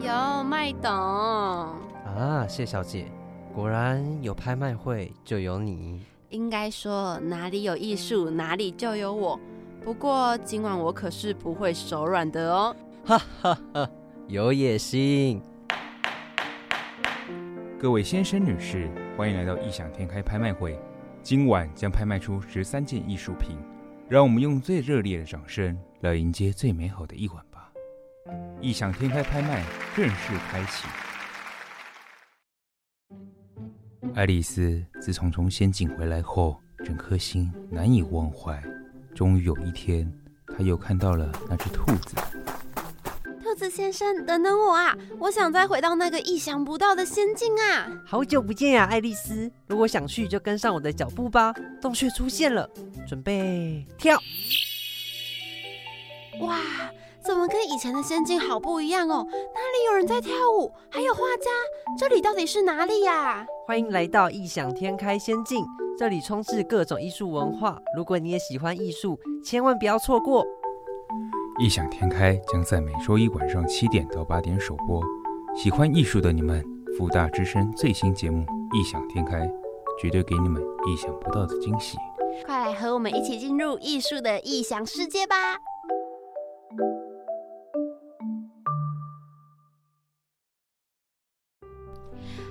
有麦董啊，谢小姐，果然有拍卖会就有你。应该说哪里有艺术，哪里就有我。不过今晚我可是不会手软的哦。哈哈哈，有野心。各位先生、女士，欢迎来到异想天开拍卖会。今晚将拍卖出十三件艺术品，让我们用最热烈的掌声来迎接最美好的一晚吧。异想天开拍卖正式开启。爱丽丝自从从仙境回来后，整颗心难以忘怀。终于有一天，她又看到了那只兔子。兔子先生，等等我啊！我想再回到那个意想不到的仙境啊！好久不见呀，爱丽丝！如果想去，就跟上我的脚步吧。洞穴出现了，准备跳！哇！怎么跟以前的仙境好不一样哦？哪里有人在跳舞？还有画家？这里到底是哪里呀？欢迎来到异想天开仙境，这里充斥各种艺术文化。如果你也喜欢艺术，千万不要错过。异想天开将在每周一晚上七点到八点首播。喜欢艺术的你们，福大之声最新节目《异想天开》，绝对给你们意想不到的惊喜。快来和我们一起进入艺术的异想世界吧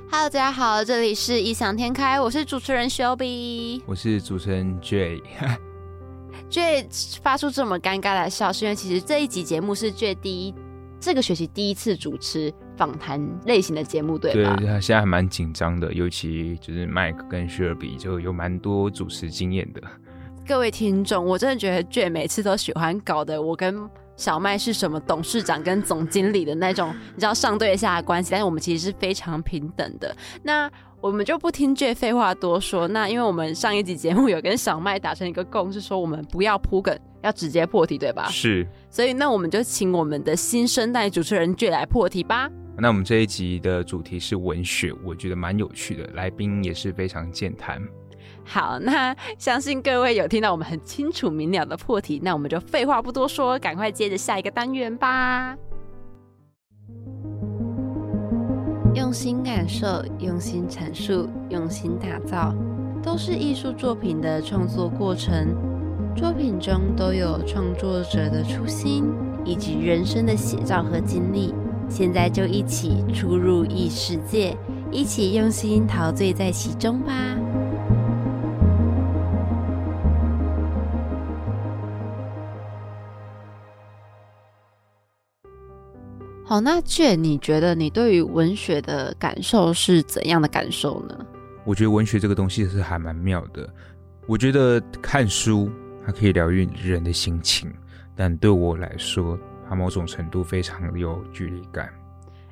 ！Hello，大家好，这里是异想天开，我是主持人 Shelby，我是主持人 J。J 发出这么尴尬的笑，是因为其实这一集节目是 J 第一这个学期第一次主持访谈类型的节目，对吧？对，他现在还蛮紧张的，尤其就是 Mike 跟 Shelby 就有蛮多主持经验的。各位听众，我真的觉得 J 每次都喜欢搞得我跟。小麦是什么董事长跟总经理的那种，你知道上对下的关系，但是我们其实是非常平等的。那我们就不听这废话多说。那因为我们上一集节目有跟小麦达成一个共识，说我们不要铺梗，要直接破题，对吧？是。所以那我们就请我们的新生代主持人 J 来破题吧。那我们这一集的主题是文学，我觉得蛮有趣的，来宾也是非常健谈。好，那相信各位有听到我们很清楚明了的破题，那我们就废话不多说，赶快接着下一个单元吧。用心感受，用心阐述，用心打造，都是艺术作品的创作过程。作品中都有创作者的初心以及人生的写照和经历。现在就一起出入异世界，一起用心陶醉在其中吧。好，那卷，你觉得你对于文学的感受是怎样的感受呢？我觉得文学这个东西是还蛮妙的。我觉得看书它可以疗愈人的心情，但对我来说，它某种程度非常有距离感。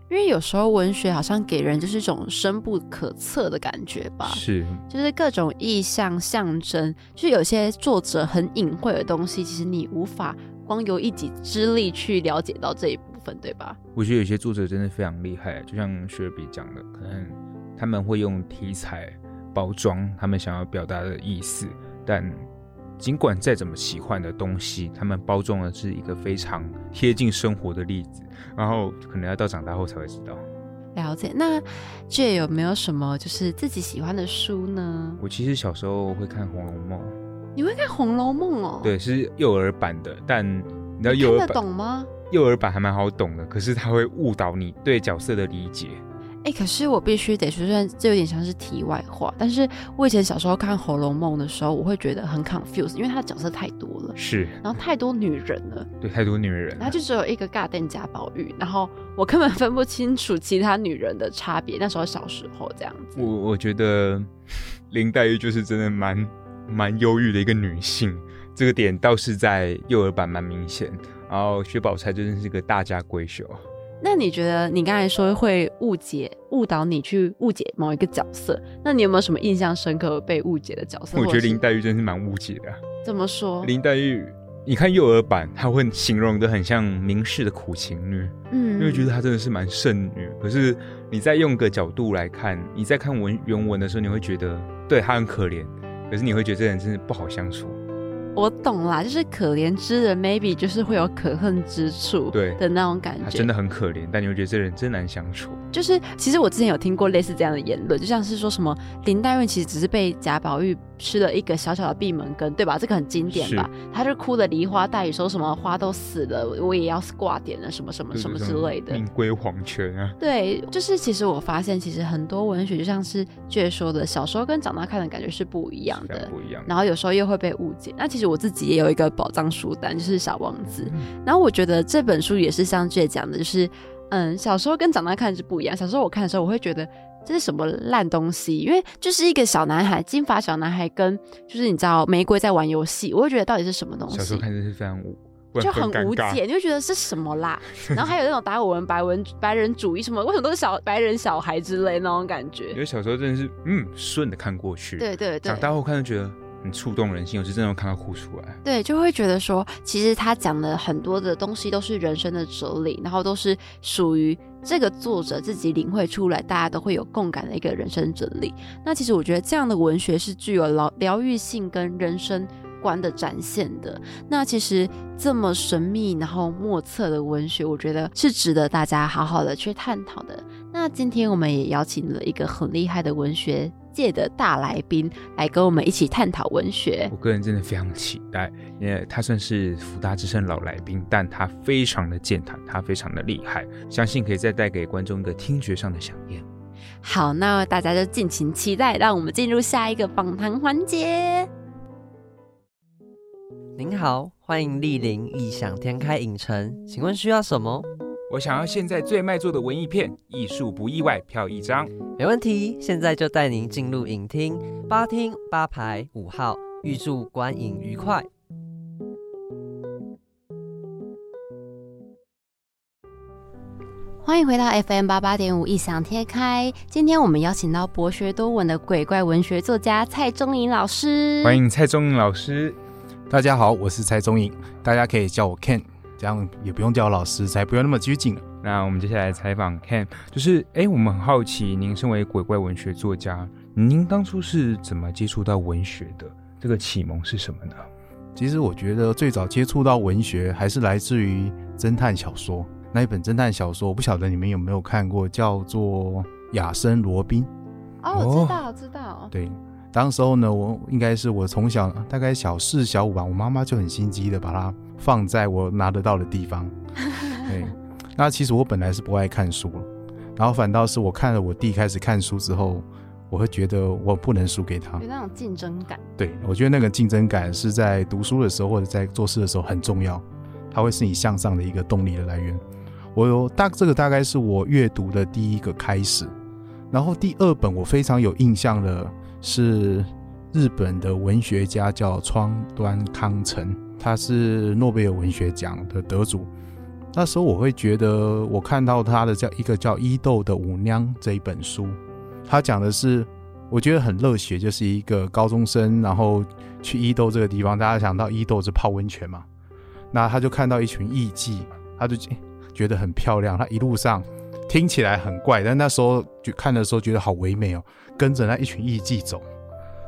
因为有时候文学好像给人就是一种深不可测的感觉吧？是，就是各种意象象征，就是有些作者很隐晦的东西，其实你无法光由一己之力去了解到这一步。对吧？我觉得有些作者真的非常厉害，就像雪比讲的，可能他们会用题材包装他们想要表达的意思，但尽管再怎么奇幻的东西，他们包装的是一个非常贴近生活的例子，然后可能要到长大后才会知道。了解。那这有没有什么就是自己喜欢的书呢？我其实小时候会看《红楼梦》，你会看《红楼梦》哦？对，是幼儿版的，但你知道幼儿版懂吗？幼儿版还蛮好懂的，可是它会误导你对角色的理解。哎，可是我必须得说，虽然这有点像是题外话，但是我以前小时候看《红楼梦》的时候，我会觉得很 confused，因为他的角色太多了，是，然后太多女人了，对，太多女人，然后就只有一个尬店贾宝玉，然后我根本分不清楚其他女人的差别。那时候小时候这样子，我我觉得林黛玉就是真的蛮蛮忧郁的一个女性，这个点倒是在幼儿版蛮明显。然后薛宝钗真的是个大家闺秀。那你觉得你刚才说会误解、误导你去误解某一个角色？那你有没有什么印象深刻被误解的角色？我觉得林黛玉真是蛮误解的。怎么说？林黛玉，你看幼儿版，她会形容的很像明世的苦情女，嗯，因为觉得她真的是蛮圣女。可是你再用个角度来看，你在看文原文的时候，你会觉得对她很可怜，可是你会觉得这人真的不好相处。我懂啦，就是可怜之人，maybe 就是会有可恨之处，对的那种感觉，他真的很可怜，但你会觉得这人真难相处。就是其实我之前有听过类似这样的言论，就像是说什么林黛玉其实只是被贾宝玉吃了一个小小的闭门羹，对吧？这个很经典吧？她就哭的梨花带雨，说什么花都死了，我也要挂点了，什么什么什么之类的，命归黄泉啊。对，就是其实我发现，其实很多文学就像是倔说的，小时候跟长大看的感觉是不一样的，不一样。然后有时候又会被误解。那其实我自己也有一个宝藏书单，就是《小王子》，然后我觉得这本书也是像倔讲的，就是。嗯，小时候跟长大看是不一样。小时候我看的时候，我会觉得这是什么烂东西，因为就是一个小男孩，金发小男孩跟就是你知道玫瑰在玩游戏，我会觉得到底是什么东西。小时候看真是非常无，就很无解，你就觉得是什么啦。然后还有那种达尔文白文白人主义什么，为什么都是小白人小孩之类那种感觉。因为小时候真的是嗯顺的看过去，对对对，长大后看就觉得。很触动人心，我是真的看到哭出来。对，就会觉得说，其实他讲的很多的东西都是人生的哲理，然后都是属于这个作者自己领会出来，大家都会有共感的一个人生哲理。那其实我觉得这样的文学是具有疗疗愈性跟人生观的展现的。那其实这么神秘然后莫测的文学，我觉得是值得大家好好的去探讨的。那今天我们也邀请了一个很厉害的文学。界的大来宾来跟我们一起探讨文学，我个人真的非常期待，因为他算是福大之声老来宾，但他非常的健谈，他非常的厉害，相信可以再带给观众一个听觉上的响应。好，那大家就尽情期待，让我们进入下一个访谈环节。您好，欢迎莅临异想天开影城，请问需要什么？我想要现在最卖座的文艺片，艺术不意外，票一张，没问题。现在就带您进入影厅，八厅八排五号，预祝观影愉快。欢迎回到 FM 八八点五异想天开，今天我们邀请到博学多闻的鬼怪文学作家蔡宗颖老师。欢迎蔡宗颖老师，大家好，我是蔡宗颖，大家可以叫我 Ken。这样也不用叫老师，才不用那么拘谨了。那我们接下来采访 Ken，就是哎，我们很好奇，您身为鬼怪文学作家，您当初是怎么接触到文学的？这个启蒙是什么呢？其实我觉得最早接触到文学，还是来自于侦探小说。那一本侦探小说，我不晓得你们有没有看过，叫做《亚森罗宾》。哦，我知道，知道。对。当时候呢，我应该是我从小大概小四小五吧，我妈妈就很心机的把它放在我拿得到的地方。对，那其实我本来是不爱看书，然后反倒是我看了我弟开始看书之后，我会觉得我不能输给他，有那种竞争感。对，我觉得那个竞争感是在读书的时候或者在做事的时候很重要，它会是你向上的一个动力的来源。我有大这个大概是我阅读的第一个开始，然后第二本我非常有印象的。是日本的文学家叫川端康成，他是诺贝尔文学奖的得主。那时候我会觉得，我看到他的叫一个叫伊豆的舞娘这一本书，他讲的是我觉得很热血，就是一个高中生，然后去伊豆这个地方，大家想到伊豆是泡温泉嘛，那他就看到一群艺妓，他就觉得很漂亮，他一路上。听起来很怪，但那时候就看的时候觉得好唯美哦。跟着那一群艺妓走，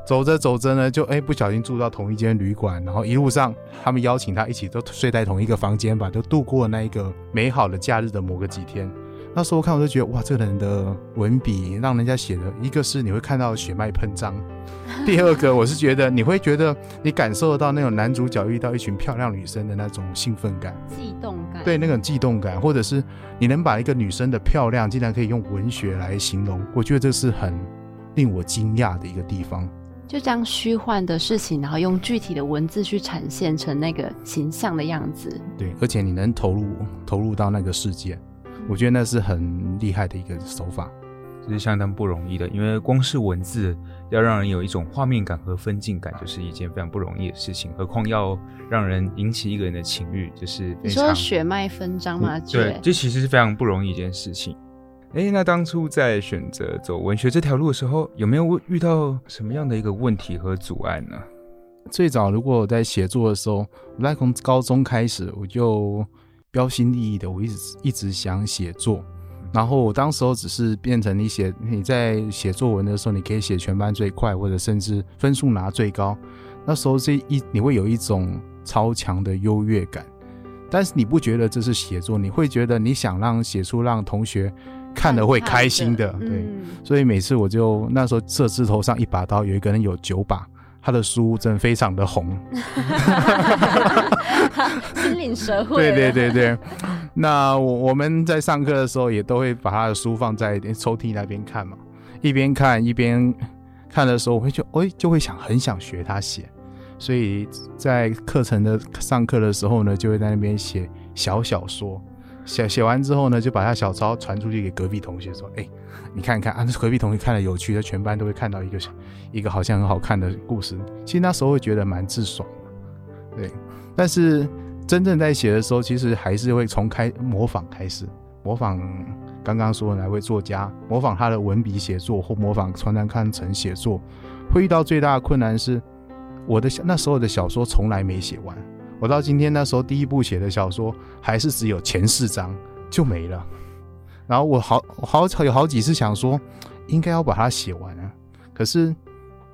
走着走着呢，就哎不小心住到同一间旅馆，然后一路上他们邀请他一起都睡在同一个房间吧，都度过那一个美好的假日的某个几天。那时候看我就觉得哇，这个人的文笔让人家写的，一个是你会看到血脉喷张，第二个我是觉得你会觉得你感受得到那种男主角遇到一群漂亮女生的那种兴奋感、悸动感，对那种悸动感，或者是你能把一个女生的漂亮竟然可以用文学来形容，我觉得这是很令我惊讶的一个地方。就这样虚幻的事情，然后用具体的文字去呈现成那个形象的样子，对，而且你能投入投入到那个世界。我觉得那是很厉害的一个手法，这是相当不容易的，因为光是文字要让人有一种画面感和分镜感，就是一件非常不容易的事情，何况要让人引起一个人的情欲，就是你说血脉分张吗？对，这其实是非常不容易一件事情。哎，那当初在选择走文学这条路的时候，有没有遇到什么样的一个问题和阻碍呢？最早如果我在写作的时候，我在从高中开始我就。标新立异的，我一直一直想写作，然后我当时候只是变成你写你在写作文的时候，你可以写全班最快，或者甚至分数拿最高。那时候这一你会有一种超强的优越感，但是你不觉得这是写作，你会觉得你想让写出让同学看了会开心的，对。嗯所以每次我就那时候设置头上一把刀，有一个人有九把，他的书真的非常的红。心领神会。对对对对，那我我们在上课的时候也都会把他的书放在抽屉那边看嘛，一边看一边看的时候，我会就哎就会想很想学他写，所以在课程的上课的时候呢，就会在那边写小小说。写写完之后呢，就把他小抄传出去给隔壁同学说：“哎、你看看啊，那隔壁同学看了有趣的，全班都会看到一个一个好像很好看的故事。其实那时候会觉得蛮自爽的，对。但是真正在写的时候，其实还是会从开模仿开始，模仿刚刚说的哪位作家，模仿他的文笔写作，或模仿川端康成写作。会遇到最大的困难是，我的那时候的小说从来没写完。我到今天那时候第一部写的小说，还是只有前四章就没了。然后我好好有好几次想说，应该要把它写完啊，可是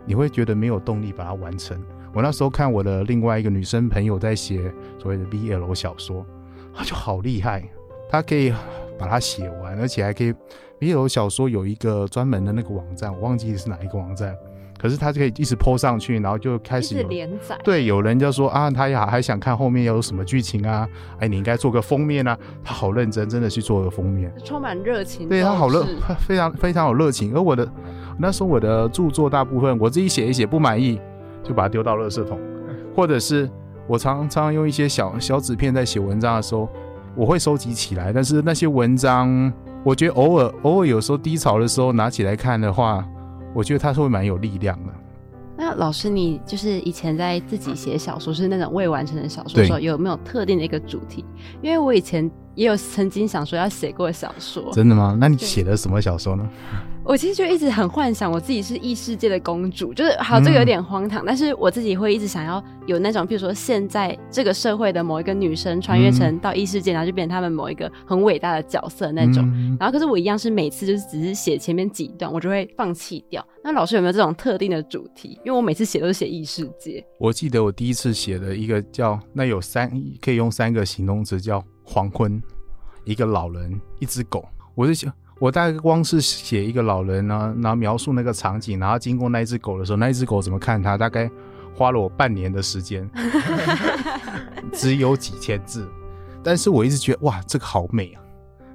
你会觉得没有动力把它完成。我那时候看我的另外一个女生朋友在写所谓的 BL 小说，她就好厉害，她可以把它写完，而且还可以 BL 小说有一个专门的那个网站，我忘记是哪一个网站，可是他就可以一直 PO 上去，然后就开始有连载。对，有人就说啊，他也还想看后面有什么剧情啊，哎，你应该做个封面啊。他好认真，真的去做个封面。充满热情，对他好热非常非常有热情。而我的那时候我的著作大部分我自己写一写不满意，就把它丢到垃圾桶，或者是我常常用一些小小纸片在写文章的时候，我会收集起来。但是那些文章，我觉得偶尔偶尔有时候低潮的时候拿起来看的话，我觉得它是会蛮有力量的。那老师，你就是以前在自己写小说，是那种未完成的小说的时候，有没有特定的一个主题？因为我以前也有曾经想说要写过小说，真的吗？那你写的什么小说呢？我其实就一直很幻想我自己是异世界的公主，就是好这个有点荒唐，但是我自己会一直想要有那种，譬如说现在这个社会的某一个女生穿越成到异世界，然后就变成他们某一个很伟大的角色那种。嗯然后可是我一样是每次就是只是写前面几段，我就会放弃掉。那老师有没有这种特定的主题？因为我每次写都是写异世界，我记得我第一次写的一个叫那有三可以用三个形容词叫黄昏，一个老人，一只狗。我是想，我大概光是写一个老人呢，然后描述那个场景，然后经过那一只狗的时候，那一只狗怎么看它，大概花了我半年的时间，只有几千字，但是我一直觉得哇，这个好美啊。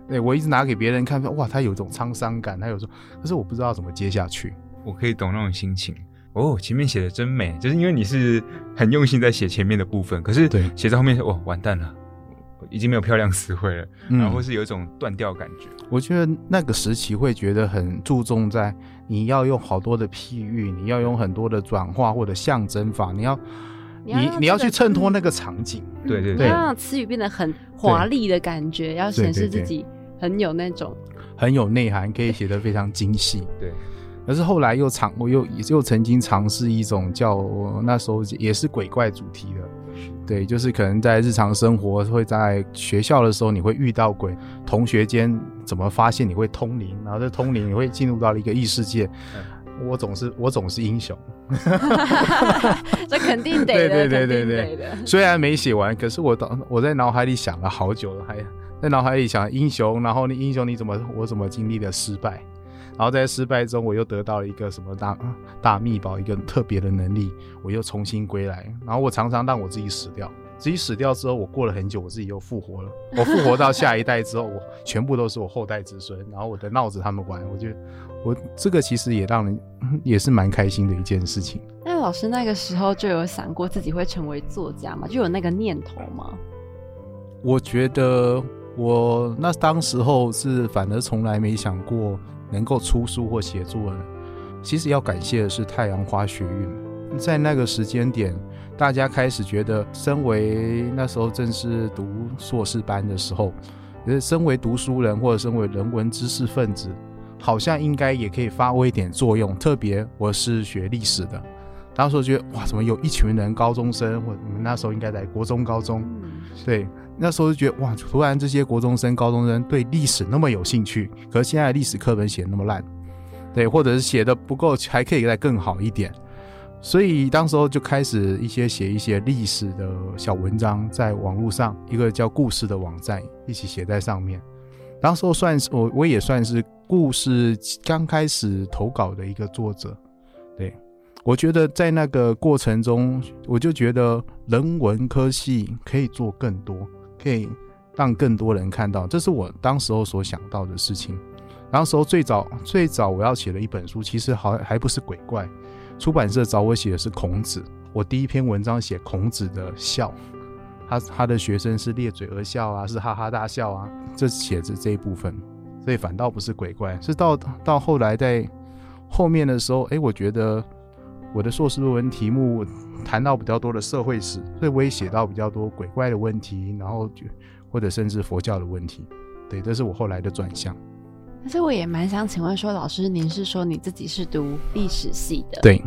对，我一直拿给别人看，哇，它有一种沧桑感，它有种，可是我不知道怎么接下去。我可以懂那种心情。哦，前面写的真美，就是因为你是很用心在写前面的部分，可是对写到后面，哇，完蛋了，已经没有漂亮词汇了，嗯然后是有一种断掉感觉。我觉得那个时期会觉得很注重在你要用好多的譬喻，你要用很多的转化或者象征法，你要你要你你要去衬托那个场景。你对对对要让词语变得很华丽的感觉，要显示自己很有那种很有内涵，可以写得非常精细。对，可是后来又尝，我又又曾经尝试一种叫那时候也是鬼怪主题的，对，就是可能在日常生活会在学校的时候你会遇到鬼，同学间怎么发现你会通灵，然后这通灵你会进入到了一个异世界。我总是我总是英雄 这肯定得对的，对对对肯定对得的。虽然没写完，可是我当我在脑海里想了好久了，还在脑海里想英雄，然后你英雄你怎么我怎么经历了失败，然后在失败中我又得到了一个什么大大秘宝，一个特别的能力，我又重新归来，然后我常常让我自己死掉，自己死掉之后，我过了很久，我自己又复活了，我复活到下一代之后，我全部都是我后代子孙，然后我的闹着他们玩，我觉得我这个其实也让人也是蛮开心的一件事情。那老师那个时候就有想过自己会成为作家吗？就有那个念头吗？我觉得我那当时候是反而从来没想过能够出书或写作的。其实要感谢的是太阳花学运，在那个时间点，大家开始觉得，身为那时候正是读硕士班的时候，觉得身为读书人或者身为人文知识分子，好像应该也可以发挥一点作用。特别我是学历史的，当时觉得哇，怎么有一群人高中生，或你们那时候应该在国中、高中，对，那时候就觉得哇，突然这些国中生、高中生对历史那么有兴趣，可是现在历史课本写那么烂，对，或者是写的不够，还可以再更好一点。所以当时候就开始一些写一些历史的小文章，在网络上一个叫故事的网站一起写在上面。当时候算是我我也算是故事刚开始投稿的一个作者。我觉得在那个过程中，我就觉得人文科系可以做更多，可以让更多人看到，这是我当时候所想到的事情。当时候最早最早我要写的一本书，其实好还不是鬼怪。出版社找我写的是孔子，我第一篇文章写孔子的笑，他他的学生是咧嘴而笑啊，是哈哈大笑啊，这写着这一部分，所以反倒不是鬼怪，是到到后来在后面的时候，哎，我觉得我的硕士论文题目谈到比较多的社会史，所以我也写到比较多鬼怪的问题，然后就或者甚至佛教的问题，对，这是我后来的转向。但是我也蛮想请问说，老师，您是说你自己是读历史系的？对。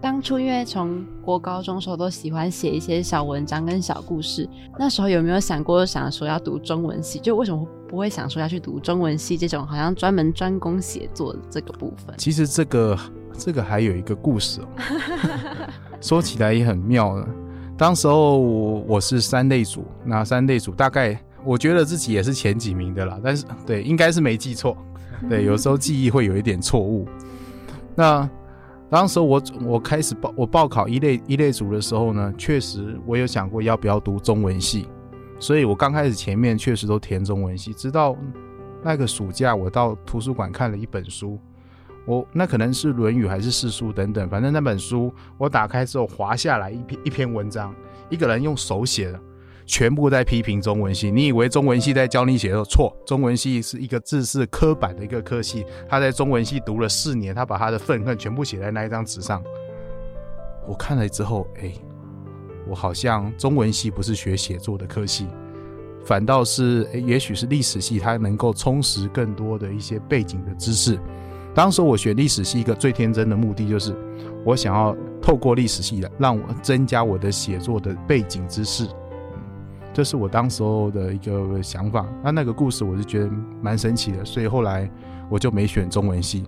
当初因为从国高中时候都喜欢写一些小文章跟小故事，那时候有没有想过想说要读中文系？就为什么不会想说要去读中文系这种好像专门专攻写作的这个部分？其实这个这个还有一个故事哦，说起来也很妙呢。当时候我是三类组，那三类组大概我觉得自己也是前几名的啦，但是对，应该是没记错。对，有时候记忆会有一点错误。那当时我我开始报我报考一类一类组的时候呢，确实我有想过要不要读中文系，所以我刚开始前面确实都填中文系。直到那个暑假，我到图书馆看了一本书，我那可能是《论语》还是《四书》等等，反正那本书我打开之后滑下来一篇一篇文章，一个人用手写的。全部在批评中文系，你以为中文系在教你写作？错，中文系是一个字是刻板的一个科系。他在中文系读了四年，他把他的愤恨全部写在那一张纸上。我看了之后，哎，我好像中文系不是学写作的科系，反倒是，也许是历史系，它能够充实更多的一些背景的知识。当时我学历史系一个最天真的目的，就是我想要透过历史系的，让我增加我的写作的背景知识。这是我当时候的一个想法，那那个故事我是觉得蛮神奇的，所以后来我就没选中文系。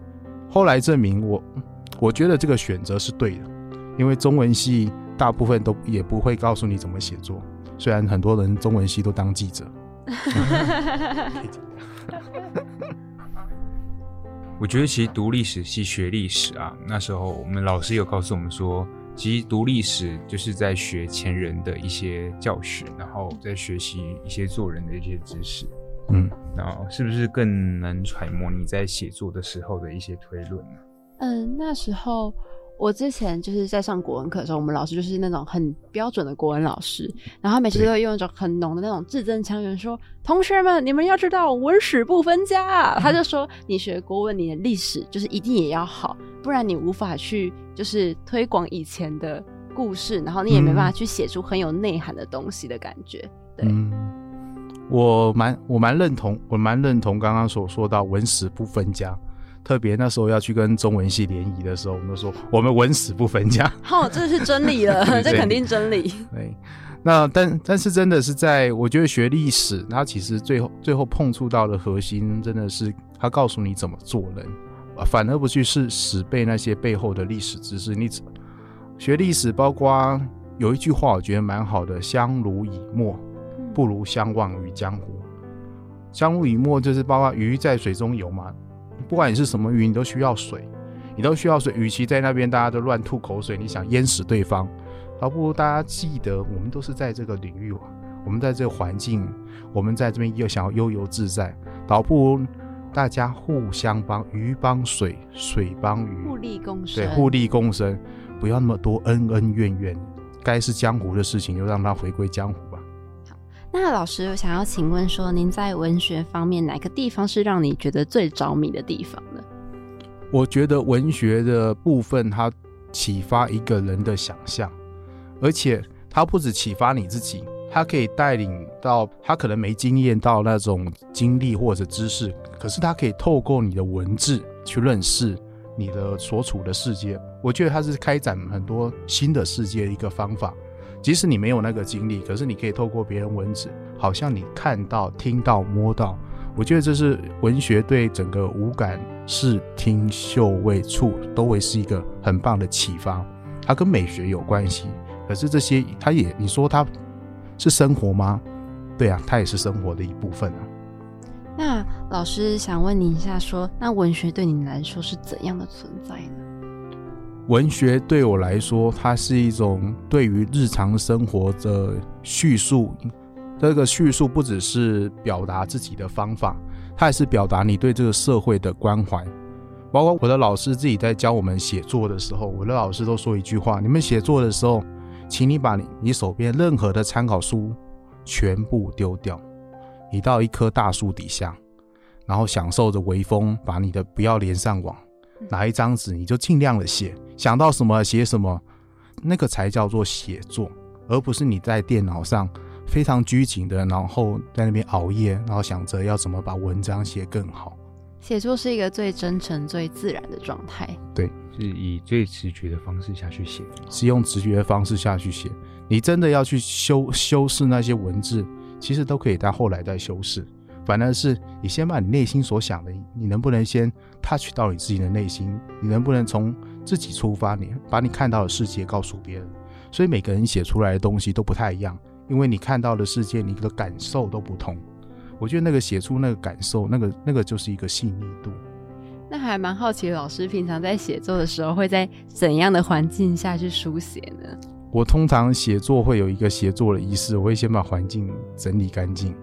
后来证明我，我觉得这个选择是对的，因为中文系大部分都也不会告诉你怎么写作，虽然很多人中文系都当记者。我觉得其实读历史系学历史啊，那时候我们老师有告诉我们说。其实读历史就是在学前人的一些教训，然后在学习一些做人的一些知识。嗯，然后是不是更能揣摩你在写作的时候的一些推论呢？嗯，那时候。我之前就是在上国文课的时候，我们老师就是那种很标准的国文老师，然后每次都会用一种很浓的那种字正腔圆说：“同学们，你们要知道文史不分家。”他就说：“你学国文，你的历史就是一定也要好，不然你无法去就是推广以前的故事，然后你也没办法去写出很有内涵的东西的感觉。”对，我蛮我蛮认同，我蛮认同刚刚所说到文史不分家。特别那时候要去跟中文系联谊的时候，我们都说我们文史不分家。好，这是真理了，这肯定真理。对，那但但是真的是在，我觉得学历史，它其实最后最后碰触到的核心，真的是它告诉你怎么做人，反而不去是死背那些背后的历史知识。你学历史，包括有一句话，我觉得蛮好的：“相濡以沫，不如相忘于江湖。”相濡以沫就是包括鱼在水中游嘛。不管你是什么鱼，你都需要水，你都需要水。与其在那边大家都乱吐口水，你想淹死对方，倒不如大家记得，我们都是在这个领域，我们在这个环境，我们在这边又想要悠游自在，倒不如大家互相帮，鱼帮水，水帮鱼，互利共生。对，互利共生，不要那么多恩恩怨怨，该是江湖的事情，就让它回归江湖。那老师我想要请问说，您在文学方面哪个地方是让你觉得最着迷的地方呢？我觉得文学的部分，它启发一个人的想象，而且它不止启发你自己，它可以带领到他可能没经验到那种经历或者知识，可是他可以透过你的文字去认识你的所处的世界。我觉得它是开展很多新的世界一个方法。即使你没有那个经历，可是你可以透过别人文字，好像你看到、听到、摸到。我觉得这是文学对整个五感视听嗅味触都会是一个很棒的启发。它跟美学有关系。可是这些，它也你说它是生活吗？对啊，它也是生活的一部分啊。那老师想问您一下，说那文学对你来说是怎样的存在呢？文学对我来说，它是一种对于日常生活的叙述。这个叙述不只是表达自己的方法，它也是表达你对这个社会的关怀。包括我的老师自己在教我们写作的时候，我的老师都说一句话：你们写作的时候，请你把你你手边任何的参考书全部丢掉。你到一棵大树底下，然后享受着微风，把你的不要连上网，拿一张纸你就尽量的写，想到什么写什么，那个才叫做写作，而不是你在电脑上非常拘谨的，然后在那边熬夜，然后想着要怎么把文章写更好。写作是一个最真诚、最自然的状态，对，是以最直觉的方式下去写，是用直觉的方式下去写。你真的要去修修饰那些文字。其实都可以在后来再修饰，反而是你先把你内心所想的，你能不能先 touch 到你自己的内心？你能不能从自己出发，你把你看到的世界告诉别人？所以每个人写出来的东西都不太一样，因为你看到的世界，你的感受都不同。我觉得那个写出那个感受，那个那个就是一个细腻度。那还蛮好奇，老师平常在写作的时候会在怎样的环境下去书写呢？我通常写作会有一个写作的仪式，我会先把环境整理干净。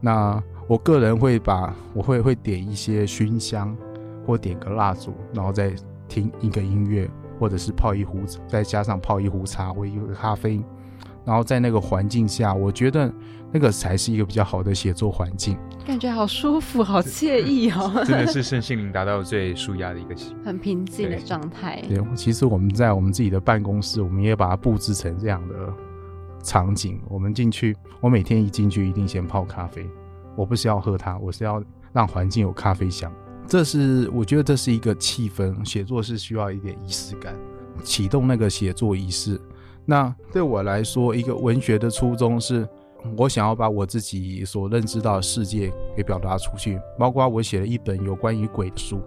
那我个人会把我会会点一些熏香，或点个蜡烛，然后再听一个音乐，或者是泡一壶，再加上泡一壶茶或一个咖啡。然后在那个环境下，我觉得那个才是一个比较好的写作环境，感觉好舒服，好惬意哦！真的是身心灵达到最舒压的一个很平静的状态。对，其实我们在我们自己的办公室，我们也把它布置成这样的场景。我们进去，我每天一进去一定先泡咖啡。我不是要喝它，我是要让环境有咖啡香。这是我觉得这是一个气氛，写作是需要一点仪式感，启动那个写作仪式。那对我来说，一个文学的初衷是，我想要把我自己所认知到的世界给表达出去。包括我写了一本有关于鬼的书，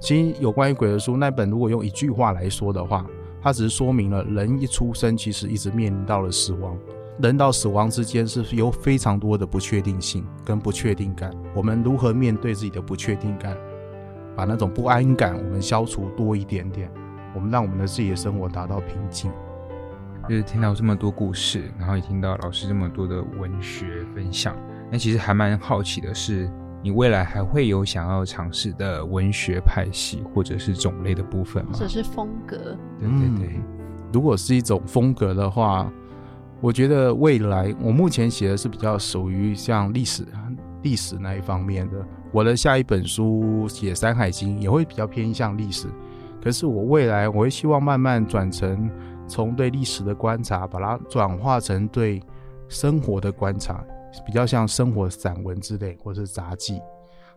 其实有关于鬼的书那本，如果用一句话来说的话，它只是说明了人一出生其实一直面临到了死亡，人到死亡之间是有非常多的不确定性跟不确定感。我们如何面对自己的不确定感，把那种不安感我们消除多一点点，我们让我们的自己的生活达到平静。就是听到这么多故事，然后也听到老师这么多的文学分享，那其实还蛮好奇的是，你未来还会有想要尝试的文学派系或者是种类的部分吗？或者是风格？对对对，如果是一种风格的话，我觉得未来我目前写的是比较属于像历史历史那一方面的。我的下一本书写《山海经》也会比较偏向历史，可是我未来我会希望慢慢转成。从对历史的观察，把它转化成对生活的观察，比较像生活散文之类，或者是杂记。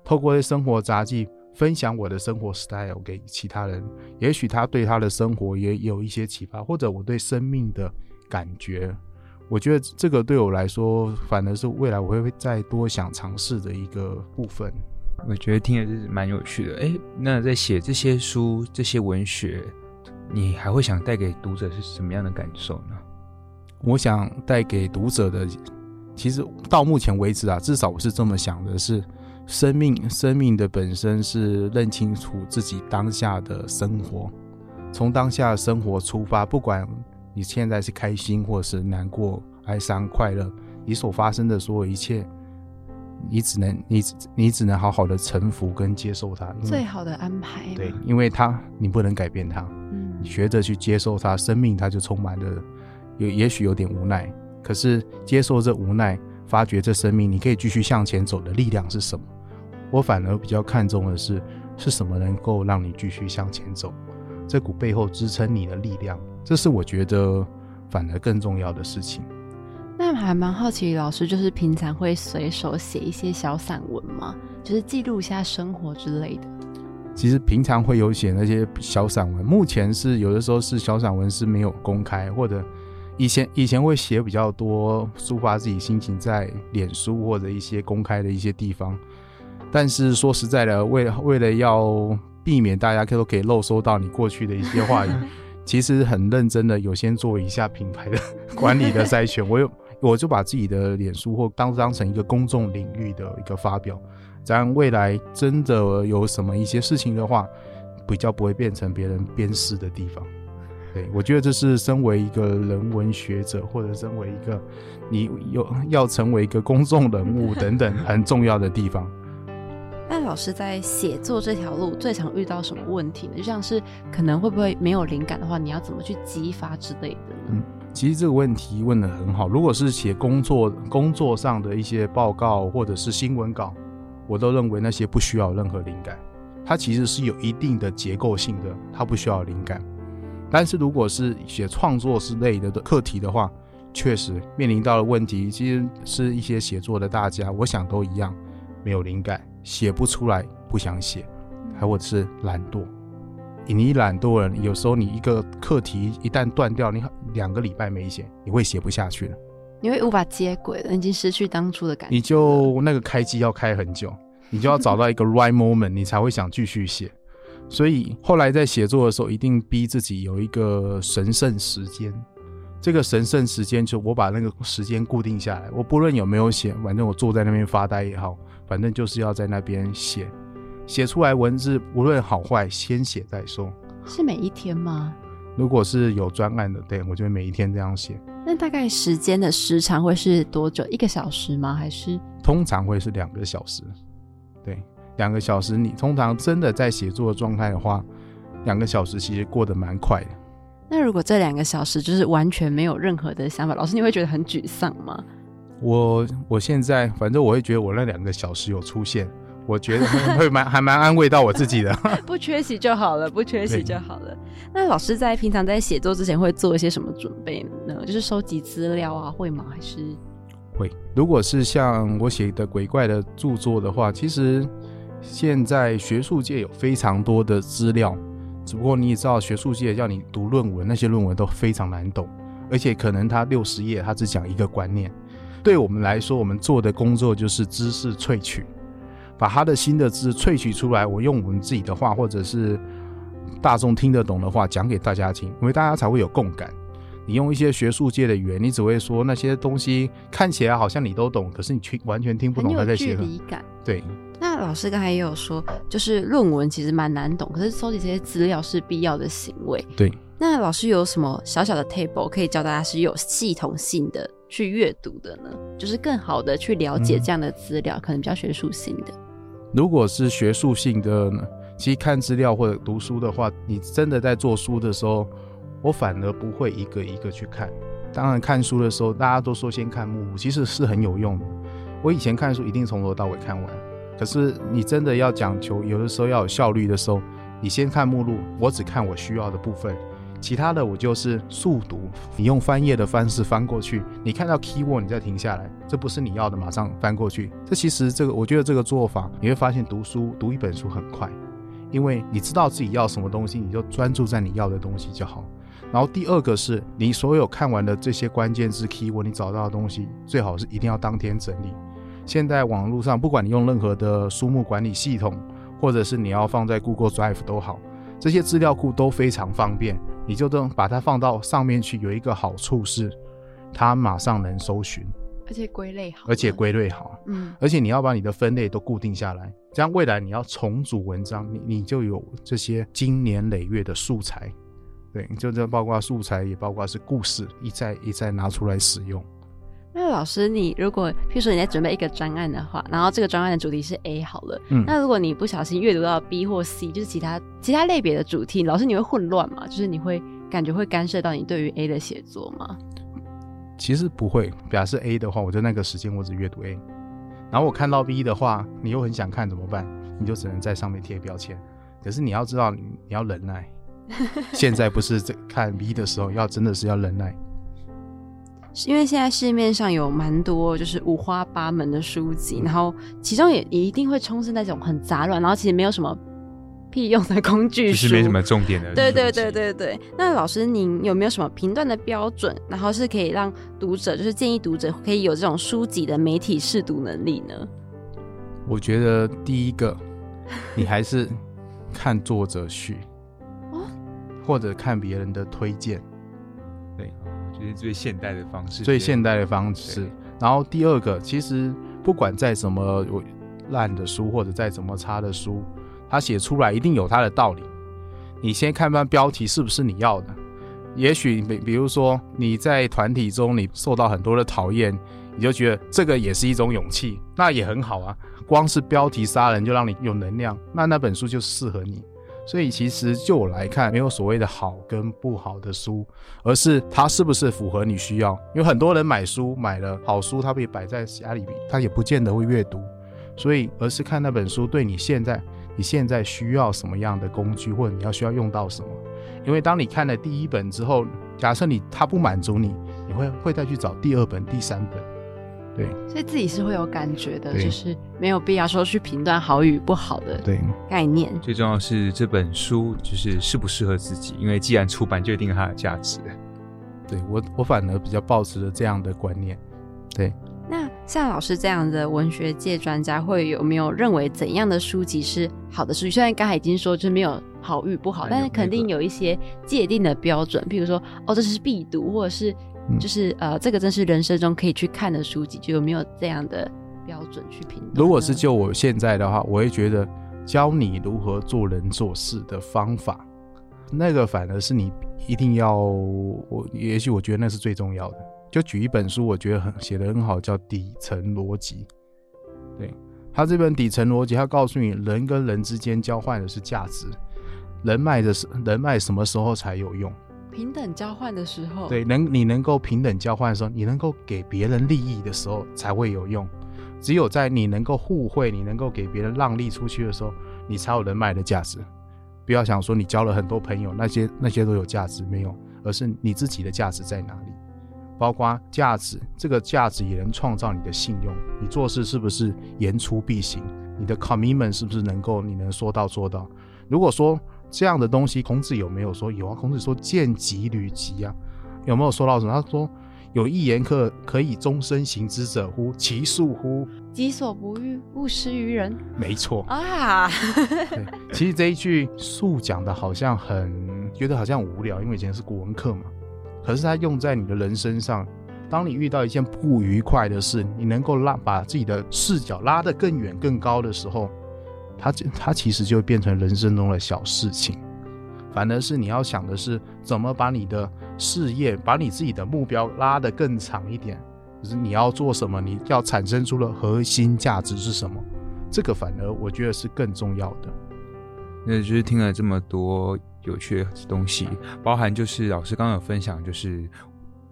透过生活杂记分享我的生活 style 给其他人，也许他对他的生活也有一些启发，或者我对生命的感觉。我觉得这个对我来说，反而是未来我会再多想尝试的一个部分。我觉得听的是蛮有趣的。哎，那在写这些书、这些文学。你还会想带给读者是什么样的感受呢？我想带给读者的，其实到目前为止啊，至少我是这么想的：是生命，生命的本身是认清楚自己当下的生活，从当下的生活出发，不管你现在是开心或是难过、哀伤、快乐，你所发生的所有一切，你只能你你只能好好的臣服跟接受它，最好的安排。对，因为它你不能改变它。你学着去接受它，生命它就充满了有也许有点无奈，可是接受这无奈，发掘这生命，你可以继续向前走的力量是什么？我反而比较看重的是是什么能够让你继续向前走，这股背后支撑你的力量，这是我觉得反而更重要的事情。那还蛮好奇，老师就是平常会随手写一些小散文吗？就是记录一下生活之类的。其实平常会有写那些小散文，目前是有的时候是小散文是没有公开，或者以前以前会写比较多抒发自己心情在脸书或者一些公开的一些地方，但是说实在的，为了为了要避免大家都可以漏收到你过去的一些话语，其实很认真的有先做一下品牌的 管理的筛选，我有我就把自己的脸书或当当成一个公众领域的一个发表，这样未来真的有什么一些事情的话，比较不会变成别人鞭尸的地方。对我觉得这是身为一个人文学者，或者身为一个你有要成为一个公众人物 等等很重要的地方。那老师在写作这条路最常遇到什么问题呢？就像是可能会不会没有灵感的话，你要怎么去激发之类的呢？嗯，其实这个问题问得很好。如果是写工作工作上的一些报告或者是新闻稿，我都认为那些不需要任何灵感，它其实是有一定的结构性的，它不需要灵感。但是如果是写创作之类的的课题的话，确实面临到的问题，其实是一些写作的大家，我想都一样，没有灵感。写不出来，不想写，还或者是懒惰。你懒惰了，有时候你一个课题一旦断掉，你两个礼拜没写，你会写不下去了。你会无法接轨了，已经失去当初的感觉。你就那个开机要开很久，你就要找到一个 right moment，你才会想继续写。所以后来在写作的时候，一定逼自己有一个神圣时间。这个神圣时间，就我把那个时间固定下来，我不论有没有写，反正我坐在那边发呆也好。反正就是要在那边写，写出来文字无论好坏，先写再说。是每一天吗？如果是有专案的，对我就会每一天这样写。那大概时间的时长会是多久？一个小时吗？还是？通常会是两个小时。对，两个小时。你通常真的在写作的状态的话，两个小时其实过得蛮快的。那如果这两个小时就是完全没有任何的想法，老师你会觉得很沮丧吗？我我现在反正我会觉得我那两个小时有出现，我觉得 会蛮还蛮安慰到我自己的。不缺席就好了，不缺席就好了。那老师在平常在写作之前会做一些什么准备呢？就是收集资料啊，会吗？还是会？如果是像我写的鬼怪的著作的话，其实现在学术界有非常多的资料，只不过你也知道，学术界要你读论文，那些论文都非常难懂，而且可能他六十页他只讲一个观念。对我们来说，我们做的工作就是知识萃取，把他的新的知识萃取出来。我用我们自己的话，或者是大众听得懂的话讲给大家听，因为大家才会有共感。你用一些学术界的语言，你只会说那些东西看起来好像你都懂，可是你却完全听不懂他在写什么。感。对。那老师刚才也有说，就是论文其实蛮难懂，可是收集这些资料是必要的行为。对。那老师有什么小小的 table 可以教大家是有系统性的去阅读的呢？就是更好的去了解这样的资料，可能比较学术性的。如果是学术性的呢，其实看资料或者读书的话，你真的在做书的时候，我反而不会一个一个去看。当然，看书的时候大家都说先看目录，其实是很有用的。我以前看书一定从头到尾看完，可是你真的要讲求有的时候要有效率的时候，你先看目录，我只看我需要的部分。其他的我就是速读，你用翻页的方式翻过去，你看到 keyword 你再停下来，这不是你要的，马上翻过去。这其实这个我觉得这个做法，你会发现读书读一本书很快，因为你知道自己要什么东西，你就专注在你要的东西就好。然后第二个是你所有看完的这些关键字 keyword，你找到的东西最好是一定要当天整理。现在网络上不管你用任何的书目管理系统，或者是你要放在 Google Drive 都好，这些资料库都非常方便。你就等把它放到上面去，有一个好处是，它马上能搜寻，而且归类好，而且归类好，嗯，而且你要把你的分类都固定下来，这样未来你要重组文章，你你就有这些经年累月的素材，对，就这包括素材，也包括是故事，一再一再拿出来使用。那老师，你如果譬如说你在准备一个专案的话，然后这个专案的主题是 A 好了，嗯，那如果你不小心阅读到 B 或 C，就是其他其他类别的主题，老师你会混乱吗？就是你会感觉会干涉到你对于 A 的写作吗？其实不会，表示 A 的话，我就那个时间我只阅读 A，然后我看到 B 的话，你又很想看怎么办？你就只能在上面贴标签。可是你要知道，你你要忍耐，现在不是在看 B 的时候，要真的是要忍耐。因为现在市面上有蛮多就是五花八门的书籍，然后其中也也一定会充斥那种很杂乱，然后其实没有什么屁用的工具书，是没什么重点的。对对对对对。那老师，您有没有什么评断的标准，然后是可以让读者，就是建议读者可以有这种书籍的媒体试读能力呢？我觉得第一个，你还是看作者序。或者看别人的推荐，对，就是最现代的方式，最现代的方式。然后第二个，其实不管再怎么烂的书，或者再怎么差的书，他写出来一定有他的道理。你先看看标题是不是你要的。也许比比如说你在团体中你受到很多的讨厌，你就觉得这个也是一种勇气，那也很好啊。光是标题杀人就让你有能量，那那本书就适合你。所以其实就我来看，没有所谓的好跟不好的书，而是它是不是符合你需要。因为很多人买书买了好书，他被摆在家里，他也不见得会阅读。所以而是看那本书对你现在你现在需要什么样的工具，或者你要需要用到什么。因为当你看了第一本之后，假设你它不满足你，你会会再去找第二本、第三本。对所以自己是会有感觉的，就是没有必要说去评断好与不好的对概念。最重要是这本书就是适不适合自己，因为既然出版就一定有它的价值。对，我我反而比较抱持着这样的观念。对，那像老师这样的文学界专家，会有没有认为怎样的书籍是好的书籍？虽然刚才已经说就是没有好与不好，哎但是肯定有一些界定的标准，譬如说哦，这是必读，或者是嗯就是、呃，这个真是人生中可以去看的书籍，就有没有这样的标准去评？如果是就我现在的话，我会觉得教你如何做人做事的方法，那个反而是你一定要我，也许我觉得那是最重要的。就举一本书，我觉得很写的很好，叫《底层逻辑》。对他这本《底层逻辑》，他告诉你人跟人之间交换的是价值，人脉的是人脉什么时候才有用？平等交换的时候，对，能你能够平等交换的时候，你能够给别人利益的时候才会有用。只有在你能够互惠，你能够给别人让利出去的时候，你才有人脉的价值。不要想说你交了很多朋友，那些那些都有价值没有，而是你自己的价值在哪里？包括价值，这个价值也能创造你的信用。你做事是不是言出必行？你的 commitment 是不是能够你能说到做到？如果说这样的东西，孔子有没有说有啊？孔子说见己履己啊，有没有说到什么？他说有一言可可以终身行之者乎？其恕乎？己所不欲，勿施于人没错，啊。对，其实这一句恕讲的好像很觉得好像无聊，因为以前是古文课嘛。可是它用在你的人身上，当你遇到一件不愉快的事，你能够拉把自己的视角拉得更远更高的时候，它它其实就变成人生中的小事情。反而是你要想的是怎么把你的事业，把你自己的目标拉得更长一点，就是你要做什么，你要产生出的核心价值是什么。这个反而我觉得是更重要的。那就是听了这么多有趣的东西，包含就是老师刚刚有分享，就是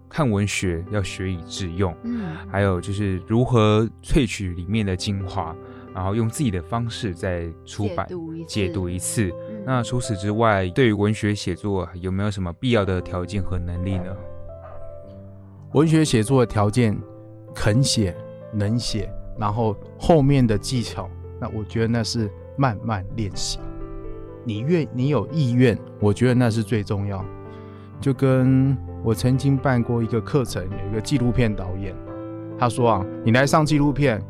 看文学要学以致用，嗯，还有就是如何萃取里面的精华，然后用自己的方式再出版解读一次解读一次。嗯那除此之外，对于文学写作有没有什么必要的条件和能力呢？文学写作的条件，肯写、能写，然后后面的技巧，那我觉得那是慢慢练习。你愿你有意愿，我觉得那是最重要。就跟我曾经办过一个课程，有一个纪录片导演，他说啊，你来上纪录片，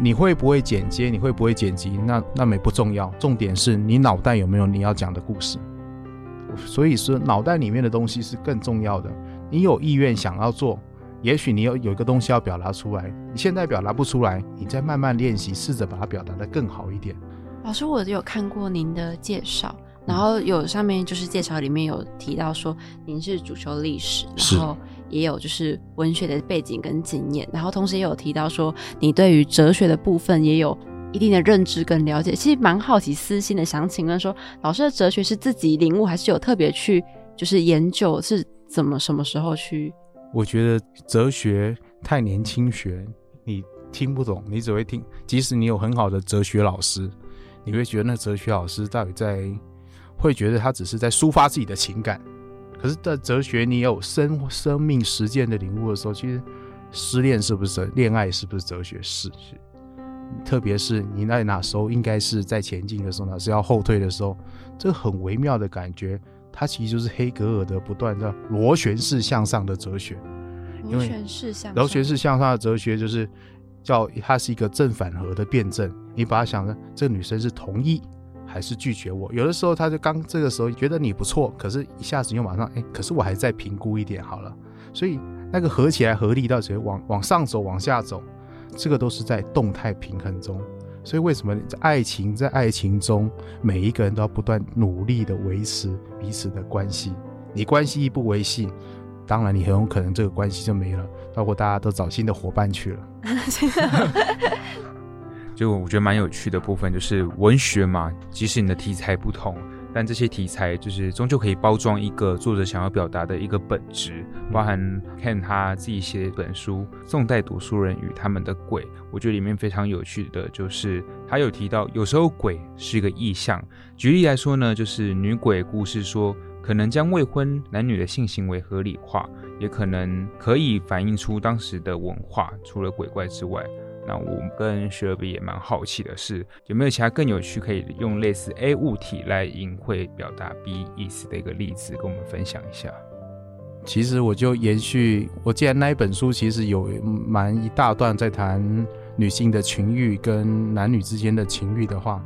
你会不会剪接，你会不会剪辑，那那没不重要，重点是你脑袋有没有你要讲的故事。所以说，脑袋里面的东西是更重要的。你有意愿想要做，也许你有有一个东西要表达出来，你现在表达不出来，你再慢慢练习，试着把它表达的更好一点。老师，我有看过您的介绍，然后有上面就是介绍里面有提到说您是主修历史，然后也有就是文学的背景跟经验，然后同时也有提到说你对于哲学的部分也有一定的认知跟了解。其实蛮好奇，私心的想请问说，老师的哲学是自己领悟，还是有特别去就是研究是怎么什么时候去？我觉得哲学太年轻学，你听不懂，你只会听。即使你有很好的哲学老师，你会觉得那哲学老师到底在，会觉得他只是在抒发自己的情感。可是，在哲学你有生生命实践的领悟的时候，其实失恋是不是哲恋爱是不是哲学？是是。特别是你在哪时候应该是在前进的时候，哪是要后退的时候，这个很微妙的感觉，它其实就是黑格尔的不断的螺旋式向上的哲学。螺旋式向螺旋式向上的哲学就是叫它是一个正反合的辩证。你把它想成这个女生是同意还是拒绝我？有的时候他就刚这个时候觉得你不错，可是一下子又马上哎，可是我还再评估一点好了。所以那个合起来合力到谁往往上走往下走，这个都是在动态平衡中。所以为什么在爱情在爱情中，每一个人都要不断努力的维持彼此的关系？你关系一不维系，当然你很有可能这个关系就没了，包括大家都找新的伙伴去了。就我觉得蛮有趣的部分，就是文学嘛，即使你的题材不同，但这些题材就是终究可以包装一个作者想要表达的一个本质。包含看他自己写一本书《宋代读书人与他们的鬼》，我觉得里面非常有趣的就是他有提到，有时候鬼是一个意象。举例来说呢，就是女鬼故事说，可能将未婚男女的性行为合理化，也可能可以反映出当时的文化，除了鬼怪之外。那我跟雪儿比也蛮好奇的是，有没有其他更有趣可以用类似 A 物体来隐晦表达 B 意思的一个例子，跟我们分享一下？其实我就延续，我既然那一本书其实有蛮一大段在谈女性的情欲跟男女之间的情欲的话，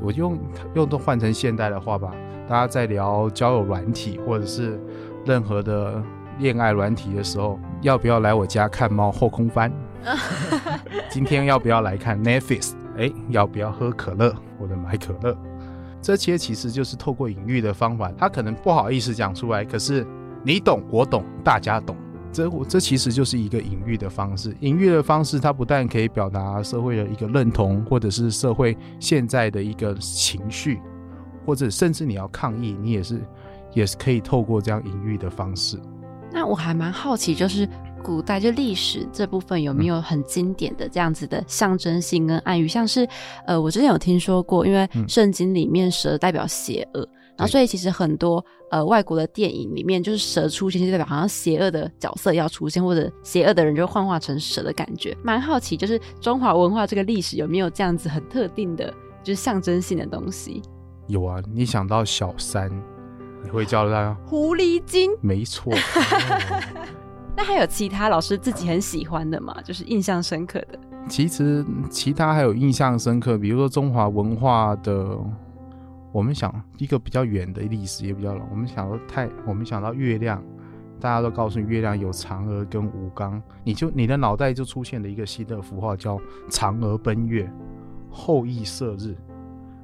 我就用用都换成现代的话吧。大家在聊交友软体或者是任何的恋爱软体的时候，要不要来我家看猫后空翻？今天要不要来看 Netflix？哎，要不要喝可乐或者买可乐？这些其实就是透过隐喻的方法，他可能不好意思讲出来，可是你懂，我懂，大家懂。这这其实就是一个隐喻的方式。隐喻的方式，它不但可以表达社会的一个认同，或者是社会现在的一个情绪，或者甚至你要抗议，你也是也是可以透过这样隐喻的方式。那我还蛮好奇，就是。古代就历史这部分有没有很经典的这样子的象征性跟暗喻？像是，呃，我之前有听说过，因为圣经里面蛇代表邪恶，然后所以其实很多呃外国的电影里面，就是蛇出现就代表好像邪恶的角色要出现，或者邪恶的人就幻化成蛇的感觉。蛮好奇，就是中华文化这个历史有没有这样子很特定的，就是象征性的东西？有啊，你想到小三，你会叫他狐狸精？没错。那还有其他老师自己很喜欢的吗？就是印象深刻的。其实其他还有印象深刻，比如说中华文化的，我们想一个比较远的历史也比较老。我们想到太，我们想到月亮，大家都告诉你月亮有嫦娥跟吴刚，你就你的脑袋就出现了一个新的符号叫嫦娥奔月，后羿射日。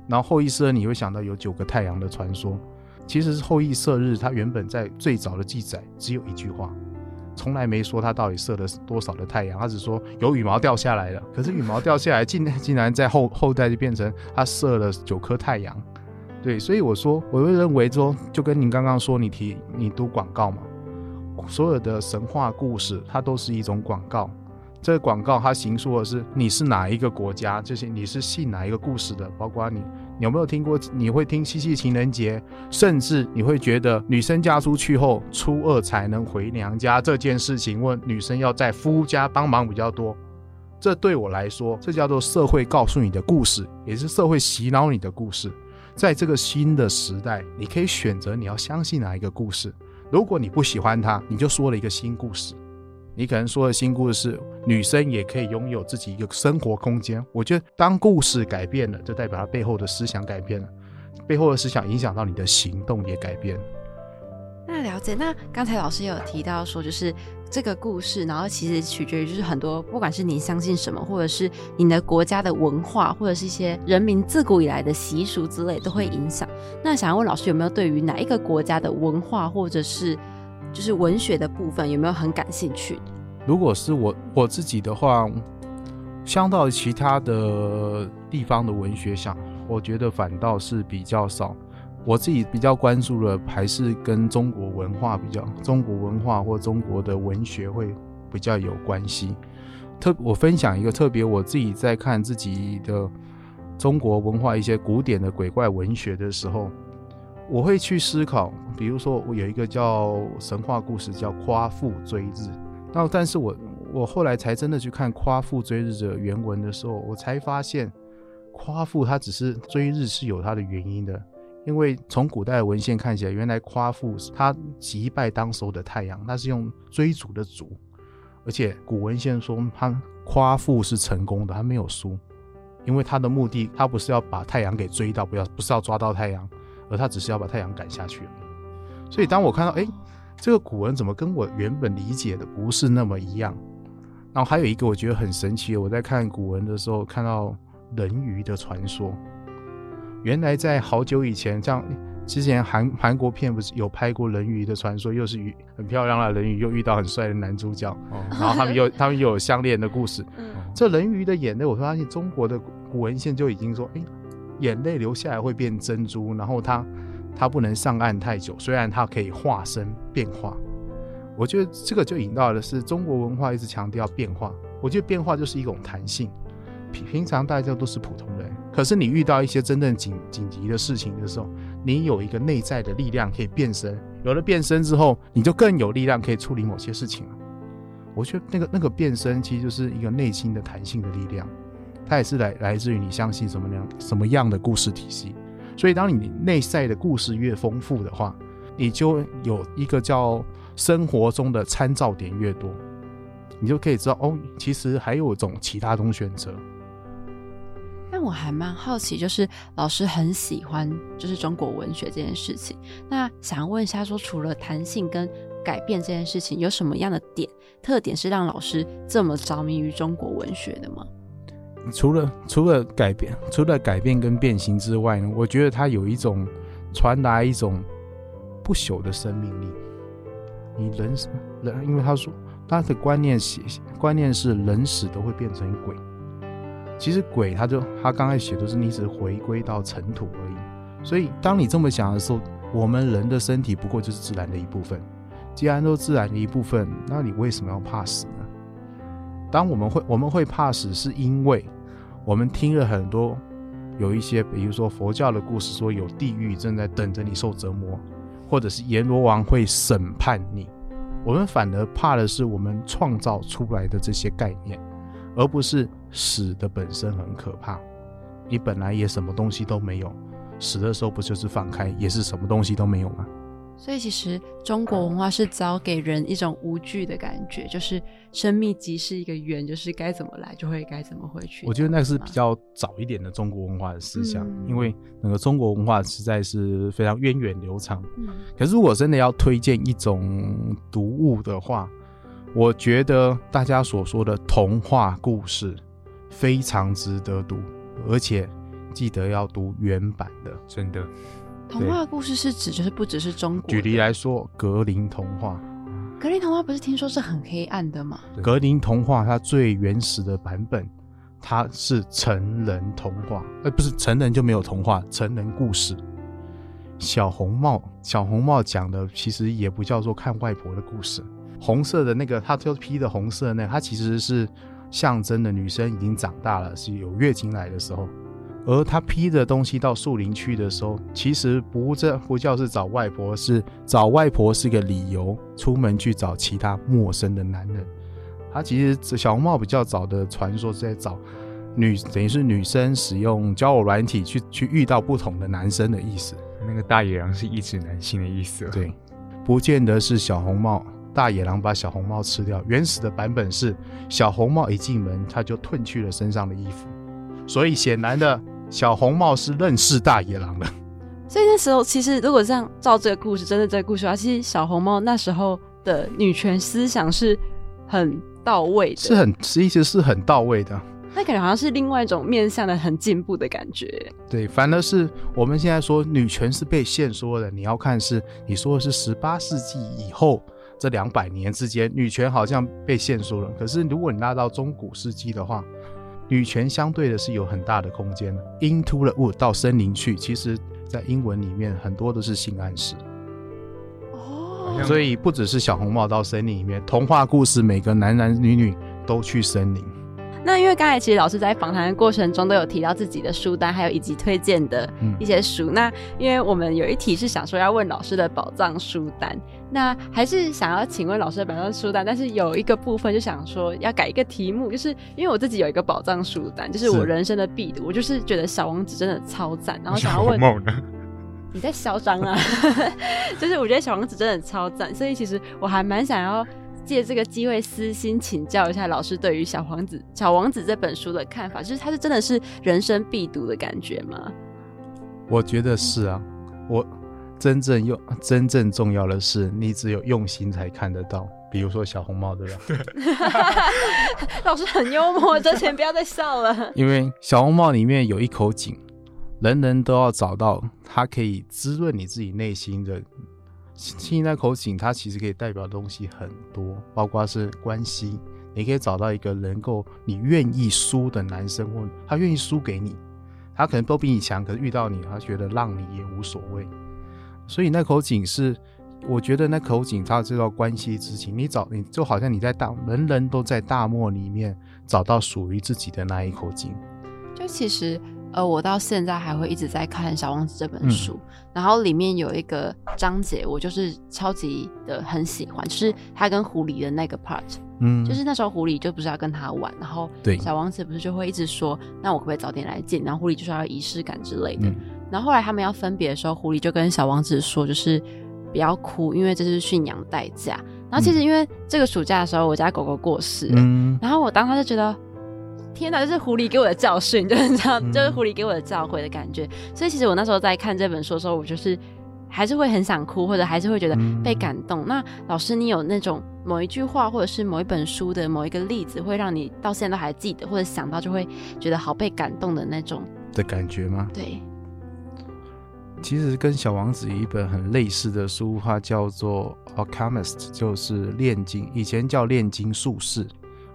然后后羿射日你会想到有九个太阳的传说，其实是后羿射日，它原本在最早的记载只有一句话。从来没说他到底射了多少的太阳，他只说有羽毛掉下来了。可是羽毛掉下来，竟竟然在后 后代就变成他射了九颗太阳。对，所以我说，我会认为说，就跟您刚刚说，你提你读广告嘛，所有的神话故事，它都是一种广告。这个广告它形塑的是你是哪一个国家，这些你是信哪一个故事的，包括你。有没有听过？你会听七夕情人节，甚至你会觉得女生嫁出去后初二才能回娘家这件事情，问女生要在夫家帮忙比较多。这对我来说，这叫做社会告诉你的故事，也是社会洗脑你的故事。在这个新的时代，你可以选择你要相信哪一个故事。如果你不喜欢它，你就说了一个新故事。你可能说的新故事女生也可以拥有自己一个生活空间。我觉得当故事改变了，就代表它背后的思想改变了，背后的思想影响到你的行动也改变。那了解。那刚才老师也有提到说，就是这个故事，然后其实取决于就是很多，不管是你相信什么，或者是你的国家的文化，或者是一些人民自古以来的习俗之类，都会影响。那想要问老师，有没有对于哪一个国家的文化，或者是？就是文学的部分有没有很感兴趣？如果是我我自己的话，相到其他的地方的文学上，我觉得反倒是比较少。我自己比较关注的还是跟中国文化比较，中国文化或中国的文学会比较有关系。特我分享一个特别，我自己在看自己的中国文化一些古典的鬼怪文学的时候。我会去思考，比如说我有一个叫神话故事叫夸父追日，那但是我我后来才真的去看夸父追日的原文的时候，我才发现夸父他只是追日是有他的原因的，因为从古代的文献看起来，原来夸父他击败当时候的太阳，他是用追逐的逐，而且古文献说他夸父是成功的，他没有输，因为他的目的，他不是要把太阳给追到，不要不是要抓到太阳，而他只是要把太阳赶下去。所以当我看到，哎，这个古文怎么跟我原本理解的不是那么一样？然后还有一个我觉得很神奇的，我在看古文的时候看到人鱼的传说。原来在好久以前，像之前韩韩国片不是有拍过人鱼的传说，又是鱼很漂亮的人鱼，又遇到很帅的男主角，然后他们又 他们又有相恋的故事。这人鱼的眼泪，我发现中国的古文献就已经说，哎，眼泪流下来会变珍珠，然后它它不能上岸太久，虽然它可以化身变化。我觉得这个就引到的是中国文化一直强调变化，我觉得变化就是一种弹性。平平常大家都是普通人，可是你遇到一些真正紧紧急的事情的时候，你有一个内在的力量可以变身，有了变身之后，你就更有力量可以处理某些事情了。我觉得那个那个变身其实就是一个内心的弹性的力量，它也是来来自于你相信什么样什么样的故事体系。所以当你内在的故事越丰富的话，你就有一个叫生活中的参照点越多，你就可以知道哦，其实还有一种其他种选择。但我还蛮好奇，就是老师很喜欢就是中国文学这件事情。那想问一下，说除了弹性跟改变这件事情，有什么样的点特点是让老师这么着迷于中国文学的吗？除了除了改变，除了改变跟变形之外呢？我觉得它有一种传达一种不朽的生命力。你人死人，因为他说他的观念写观念是人死都会变成鬼。其实鬼，他就他刚才写的是你只是回归到尘土而已。所以当你这么想的时候，我们人的身体不过就是自然的一部分。既然都自然的一部分，那你为什么要怕死呢？当我们会我们会怕死，是因为我们听了很多有一些，比如说佛教的故事，说有地狱正在等着你受折磨，或者是阎罗王会审判你。我们反而怕的是我们创造出来的这些概念。而不是死的本身很可怕，你本来也什么东西都没有，死的时候不就是放开，也是什么东西都没有吗？所以其实中国文化是早给人一种无惧的感觉，就是生命即是一个圆，就是该怎么来就会该怎么回去。我觉得那是比较早一点的中国文化的思想，因为那个中国文化实在是非常源远流长。嗯，可是如果真的要推荐一种读物的话。我觉得大家所说的童话故事非常值得读，而且记得要读原版的，真的。童话故事是指就是不只是中国。举例来说，格林童话。格林童话不是听说是很黑暗的吗？格林童话它最原始的版本，它是成人童话，呃，不是成人就没有童话，成人故事。小红帽，小红帽讲的其实也不叫做看外婆的故事。红色的那个，它就披的红色那，它其实是象征的女生已经长大了，是有月经来的时候。而他披着东西到树林去的时候，其实不这不叫是找外婆，是找外婆是个理由，出门去找其他陌生的男人。他其实小红帽比较早的传说是在找女，等于是女生使用交友软体去去遇到不同的男生的意思。那个大野狼是一指男性的意思，对，不见得是小红帽。大野狼把小红帽吃掉。原始的版本是小红帽一进门，他就褪去了身上的衣服，所以显然的小红帽是认识大野狼的。所以那时候，其实如果这样照这个故事，真的这个故事的话，其实小红帽那时候的女权思想是很到位的，是很其实是很到位的。那感觉好像是另外一种面向的很进步的感觉。对，反而是我们现在说女权是被限缩的，你要看是你说的是十八世纪以后。这两百年之间，女权好像被限缩了。可是如果你拉到中古世纪的话，女权相对的是有很大的空间的。Into the wood 到森林去，其实在英文里面很多都是性暗示。哦，所以不只是小红帽到森林里面，童话故事每个男男女女都去森林。那因为刚才其实老师在访谈的过程中都有提到自己的书单，还有以及推荐的一些书。那因为我们有一题是想说要问老师的宝藏书单，那还是想要请问老师的宝藏书单，但是有一个部分就想说要改一个题目，就是因为我自己有一个宝藏书单，就是我人生的必读，我就是觉得《小王子》真的超赞，然后想要问 你在嚣张啊，就是我觉得《小王子》真的超赞，所以其实我还蛮想要。借这个机会私心请教一下老师对于《小王子》《小王子》这本书的看法，就是它是真的是人生必读的感觉吗？我觉得是啊，我真正用真正重要的是，你只有用心才看得到。比如说小红帽，对吧？老师很幽默，之前不要再笑了。因为小红帽里面有一口井，人人都要找到它可以滋润你自己内心的。其实那口井，它其实可以代表的东西很多，包括是关系，你可以找到一个能够你愿意输的男生，或他愿意输给你，他可能都比你强，可是遇到你，他觉得让你也无所谓。所以那口井是。我觉得那口井，它知道关系之情。你找你就好像你在大，人人都在大漠里面找到属于自己的那一口井。就其实，呃，我到现在还会一直在看《小王子》这本书，然后里面有一个章节，我就是超级的很喜欢，就是他跟狐狸的那个 part。嗯，就是那时候狐狸就不是要跟他玩，然后对小王子不是就会一直说，那我可不可以早点来见？然后狐狸就说要仪式感之类的。然后后来他们要分别的时候，狐狸就跟小王子说，就是。不要哭，因为这是驯养代价。然后其实因为这个暑假的时候，我家狗狗过世了，然后我当时就觉得，天哪，这是狐狸给我的教训，就是这样，就是狐狸给我的教诲的感觉。所以其实我那时候在看这本书的时候，我就是还是会很想哭，或者还是会觉得被感动。那老师，你有那种某一句话，或者是某一本书的某一个例子，会让你到现在都还记得，或者想到就会觉得好被感动的那种的感觉吗？对。其实跟小王子一本很类似的书，它叫做《Alchemist》，就是炼金，以前叫炼金术士。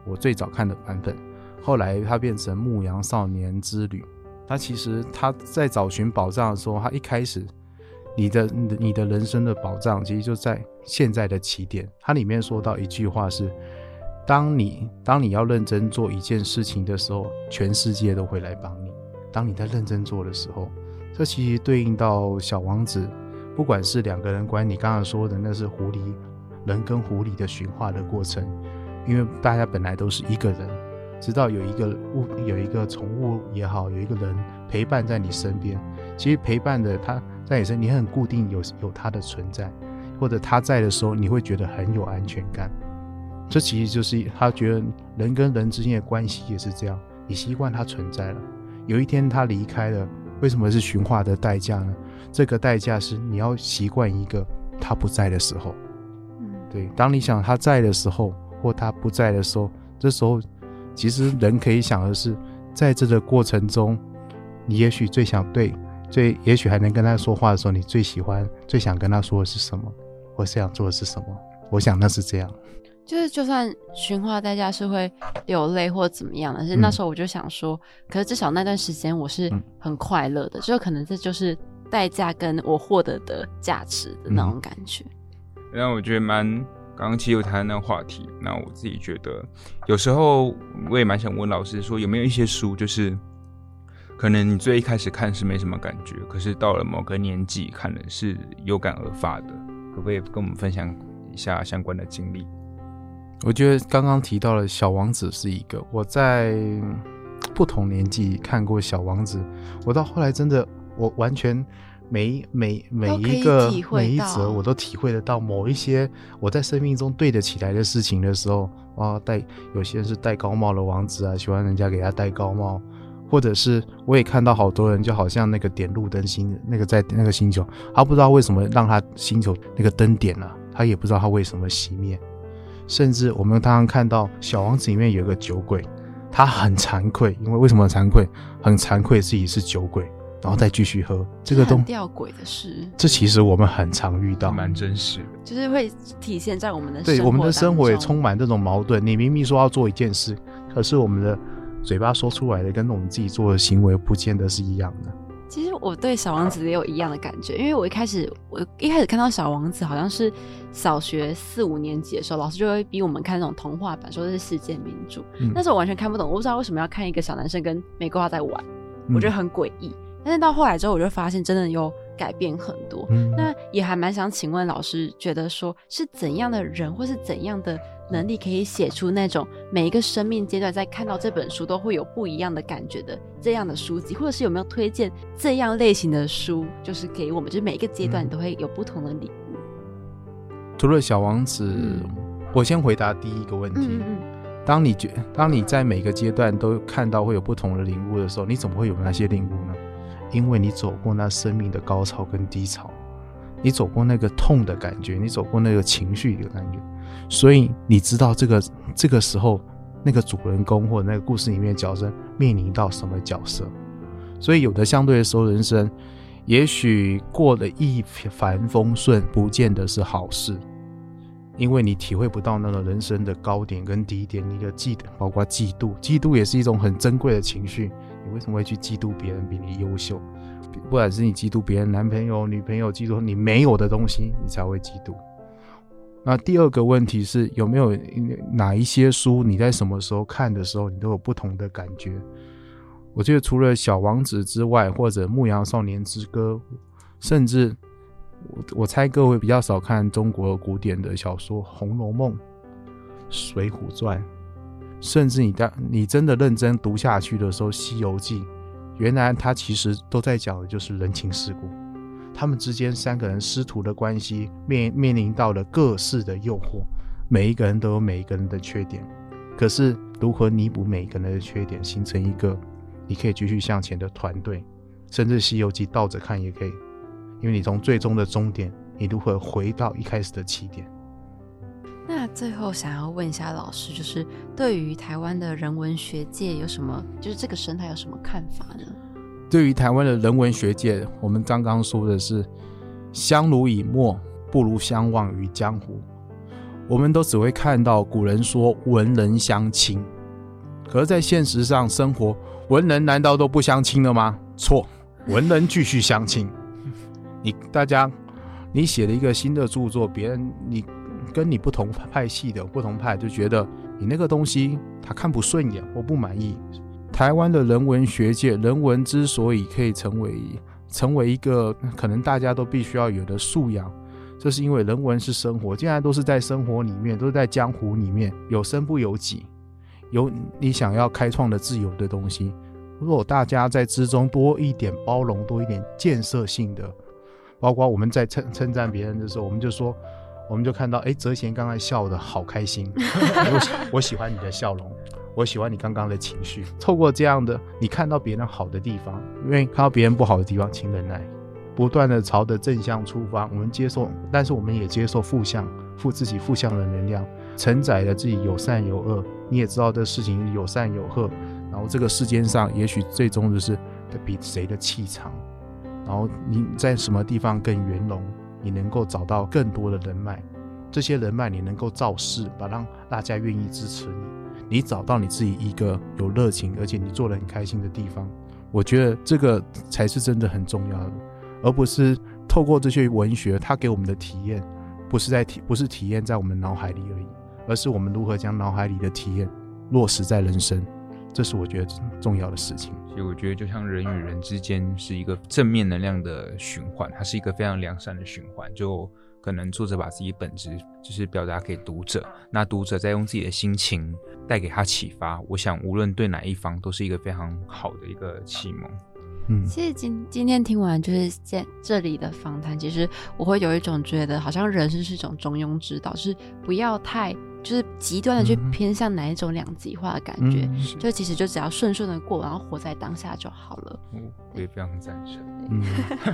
我最早看的版本，后来它变成牧羊少年之旅。他其实他在找寻宝藏的时候，他一开始，你的你的人生的宝藏其实就在现在的起点。它里面说到一句话是：当你当你要认真做一件事情的时候，全世界都会来帮你。当你在认真做的时候。这其实对应到小王子，不管是两个人关，你刚刚说的那是狐狸人跟狐狸的驯化的过程，因为大家本来都是一个人，直到有一个物有一个宠物也好，有一个人陪伴在你身边，其实陪伴的他在你身，你很固定有有他的存在，或者他在的时候，你会觉得很有安全感。这其实就是他觉得人跟人之间的关系也是这样，你习惯他存在了，有一天他离开了。为什么是驯化的代价呢？这个代价是你要习惯一个他不在的时候。嗯，对。当你想他在的时候，或他不在的时候，这时候其实人可以想的是，在这个过程中，你也许最想对，最也许还能跟他说话的时候，你最喜欢、最想跟他说的是什么？我想做的是什么？我想那是这样。就是，就算驯化代价是会流泪或怎么样但，是那时候我就想说，可是至少那段时间我是很快乐的，就可能这就是代价跟我获得的价值的那种感觉。那我觉得蛮刚刚其实有谈那个话题，那我自己觉得有时候我也蛮想问老师说，有没有一些书，就是可能你最一开始看是没什么感觉，可是到了某个年纪看了是有感而发的，可不可以跟我们分享一下相关的经历？我觉得刚刚提到了《小王子》是一个，我在不同年纪看过《小王子》，我到后来真的，我完全每每每一个每一则，我都体会得到某一些我在生命中对得起来的事情的时候，啊，戴有些人是戴高帽的王子啊，喜欢人家给他戴高帽，或者是我也看到好多人，就好像那个点路灯星，那个在那个星球，他不知道为什么让他星球那个灯点了，他也不知道他为什么熄灭。甚至我们刚刚看到《小王子》里面有一个酒鬼，他很惭愧，因为为什么惭愧？很惭愧自己是酒鬼，然后再继续喝这个都吊诡的事。这其实我们很常遇到，蛮真实的，就是会体现在我们的对我们的生活也充满这种矛盾。你明明说要做一件事，可是我们的嘴巴说出来的跟我们自己做的行为不见得是一样的。其实我对小王子也有一样的感觉，因为我一开始我一开始看到小王子好像是小学四五年级的时候，老师就会逼我们看那种童话版，说是世界民主。那时候我完全看不懂，我不知道为什么要看一个小男生跟玫瑰花在玩，我觉得很诡异。但是到后来之后，我就发现真的有改变很多。那也还蛮想请问老师，觉得说是怎样的人，或是怎样的？能力可以写出那种每一个生命阶段在看到这本书都会有不一样的感觉的这样的书籍，或者是有没有推荐这样类型的书，就是给我们，就是每一个阶段都会有不同的礼物。除了小王子，我先回答第一个问题。嗯嗯当你觉，当你在每个阶段都看到会有不同的领悟的时候，你怎么会有那些领悟呢？因为你走过那生命的高潮跟低潮，你走过那个痛的感觉，你走过那个情绪的感觉，所以你知道这个这个时候那个主人公或者那个故事里面角色面临到什么角色。所以有的相对的时候，人生也许过得一帆风顺，不见得是好事。因为你体会不到那个人生的高点跟低点，你的嫉，包括嫉妒，嫉妒也是一种很珍贵的情绪。为什么会去嫉妒别人比你优秀？不管是你嫉妒别人男朋友、女朋友，嫉妒你没有的东西，你才会嫉妒。那第二个问题是有没有哪一些书你在什么时候看的时候，你都有不同的感觉？我觉得除了《小王子》之外，或者《牧羊少年之歌》，甚至。我我猜各位比较少看中国古典的小说，《红楼梦》《水浒传》，甚至你当你真的认真读下去的时候，《西游记》，原来它其实都在讲的就是人情世故，他们之间三个人师徒的关系面面临到了各式的诱惑，每一个人都有每一个人的缺点，可是如何弥补每一个人的缺点，形成一个你可以继续向前的团队，甚至《西游记》倒着看也可以。因为你从最终的终点，你如何回到一开始的起点？那最后想要问一下老师，就是对于台湾的人文学界有什么，就是这个生态有什么看法呢？对于台湾的人文学界，我们刚刚说的是相濡以沫，不如相忘于江湖。我们都只会看到古人说文人相亲，可是，在现实上生活，文人难道都不相亲了吗？错，文人继续相亲。你大家，你写了一个新的著作，别人你跟你不同派系的不同派就觉得你那个东西他看不顺眼或不满意。台湾的人文学界，人文之所以可以成为成为一个可能大家都必须要有的素养，这是因为人文是生活，既然都是在生活里面，都是在江湖里面，有身不由己，有你想要开创的自由的东西。如果大家在之中多一点包容，多一点建设性的。包括我们在称称赞别人的时候，我们就说，我们就看到，哎，哲贤刚才笑的好开心，我我喜欢你的笑容，我喜欢你刚刚的情绪。透过这样的，你看到别人好的地方，因为看到别人不好的地方，请忍耐，不断的朝着正向出发。我们接受，但是我们也接受负向，负自己负向的能量，承载了自己有善有恶。你也知道这事情有善有恶，然后这个世间上，也许最终就是比谁的气场。然后你在什么地方更圆融，你能够找到更多的人脉，这些人脉你能够造势，把让大家愿意支持你，你找到你自己一个有热情，而且你做的很开心的地方，我觉得这个才是真的很重要的，而不是透过这些文学，它给我们的体验，不是在体，不是体验在我们脑海里而已，而是我们如何将脑海里的体验落实在人生。这是我觉得重要的事情。其实我觉得，就像人与人之间是一个正面能量的循环，它是一个非常良善的循环。就可能作者把自己本质就是表达给读者，那读者再用自己的心情带给他启发。我想，无论对哪一方，都是一个非常好的一个启蒙。嗯，其实今今天听完就是在这里的访谈，其实我会有一种觉得，好像人生是一种中庸之道，是不要太。就是极端的去偏向哪一种两极化的感觉，就其实就只要顺顺的过，然后活在当下就好了。嗯，我也非常赞成。嗯，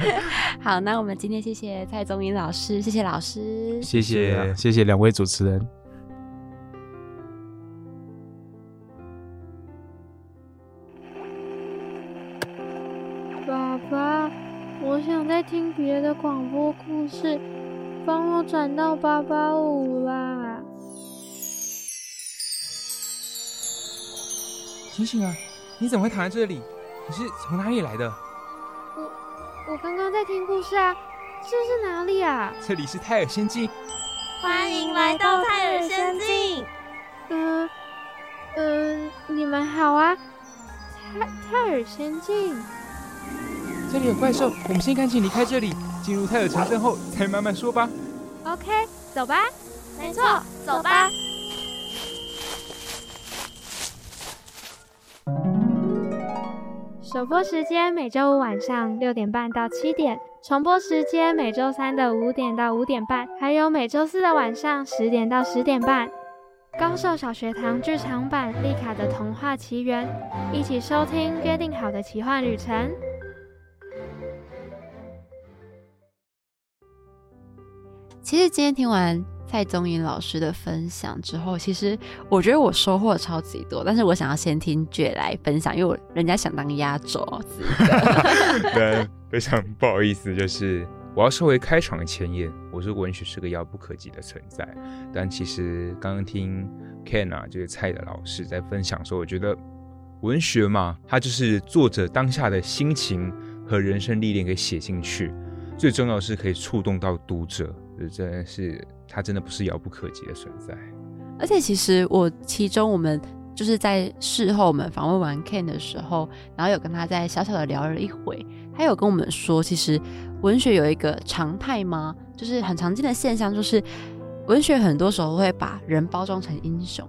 好，那我们今天谢谢蔡宗颖老师，谢谢老师，谢谢谢谢两位主持人。爸爸，我想再听别的广播故事，帮我转到八八五啦。醒醒啊！你怎么会躺在这里？你是从哪里来的？我我刚刚在听故事啊。这是哪里啊？这里是泰尔仙境。欢迎来到泰尔仙境。嗯嗯，你们好啊。泰泰尔仙境。这里有怪兽，我们先赶紧离开这里，进入泰尔城镇后再慢慢说吧。OK，走吧。没错，走吧。首播时间每周五晚上六点半到七点，重播时间每周三的五点到五点半，还有每周四的晚上十点到十点半。高寿小学堂剧场版《丽卡的童话奇缘》，一起收听约定好的奇幻旅程。其实今天听完蔡宗颖老师的分享之后，其实我觉得我收获超级多。但是我想要先听卷来分享，因为我人家想当压轴，对，非常不好意思，就是我要稍微开场前言。我说文学是个遥不可及的存在，但其实刚刚听 Ken 啊，就是蔡的老师在分享说，我觉得文学嘛，它就是作者当下的心情和人生历练给写进去，最重要是可以触动到读者。这真的是，他真的不是遥不可及的存在。而且，其实我其中我们就是在事后我们访问完 Ken 的时候，然后有跟他在小小的聊了一回，他有跟我们说，其实文学有一个常态吗？就是很常见的现象，就是文学很多时候会把人包装成英雄，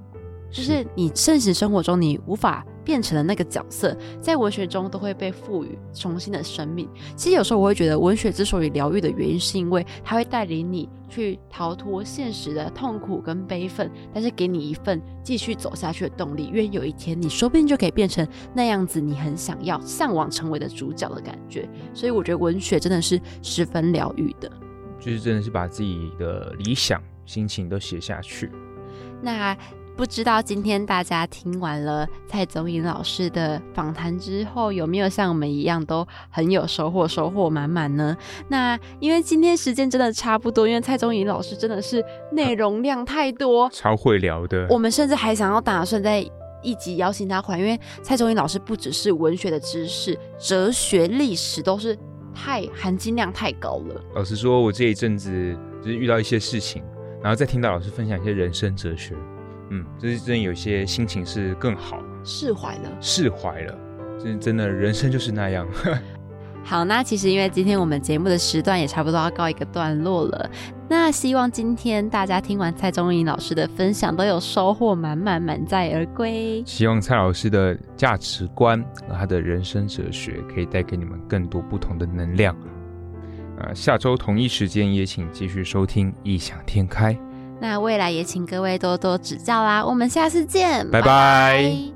就是你现实生活中你无法。变成了那个角色，在文学中都会被赋予重新的生命。其实有时候我会觉得，文学之所以疗愈的原因，是因为它会带领你去逃脱现实的痛苦跟悲愤，但是给你一份继续走下去的动力。因为有一天，你说不定就可以变成那样子，你很想要、向往成为的主角的感觉。所以我觉得文学真的是十分疗愈的，就是真的是把自己的理想、心情都写下去。那。不知道今天大家听完了蔡宗颖老师的访谈之后，有没有像我们一样都很有收获、收获满满呢？那因为今天时间真的差不多，因为蔡宗颖老师真的是内容量太多，超会聊的。我们甚至还想要打算在一集邀请他回来，因为蔡宗颖老师不只是文学的知识、哲学、历史都是太含金量太高了。老实说，我这一阵子就是遇到一些事情，然后再听到老师分享一些人生哲学。嗯，就是真的有些心情是更好，释怀了，释怀了，真真的人生就是那样。好，那其实因为今天我们节目的时段也差不多要告一个段落了，那希望今天大家听完蔡宗颖老师的分享都有收获满满，满载而归。希望蔡老师的价值观和他的人生哲学可以带给你们更多不同的能量。呃，下周同一时间也请继续收听异想天开。那未来也请各位多多指教啦，我们下次见，拜拜。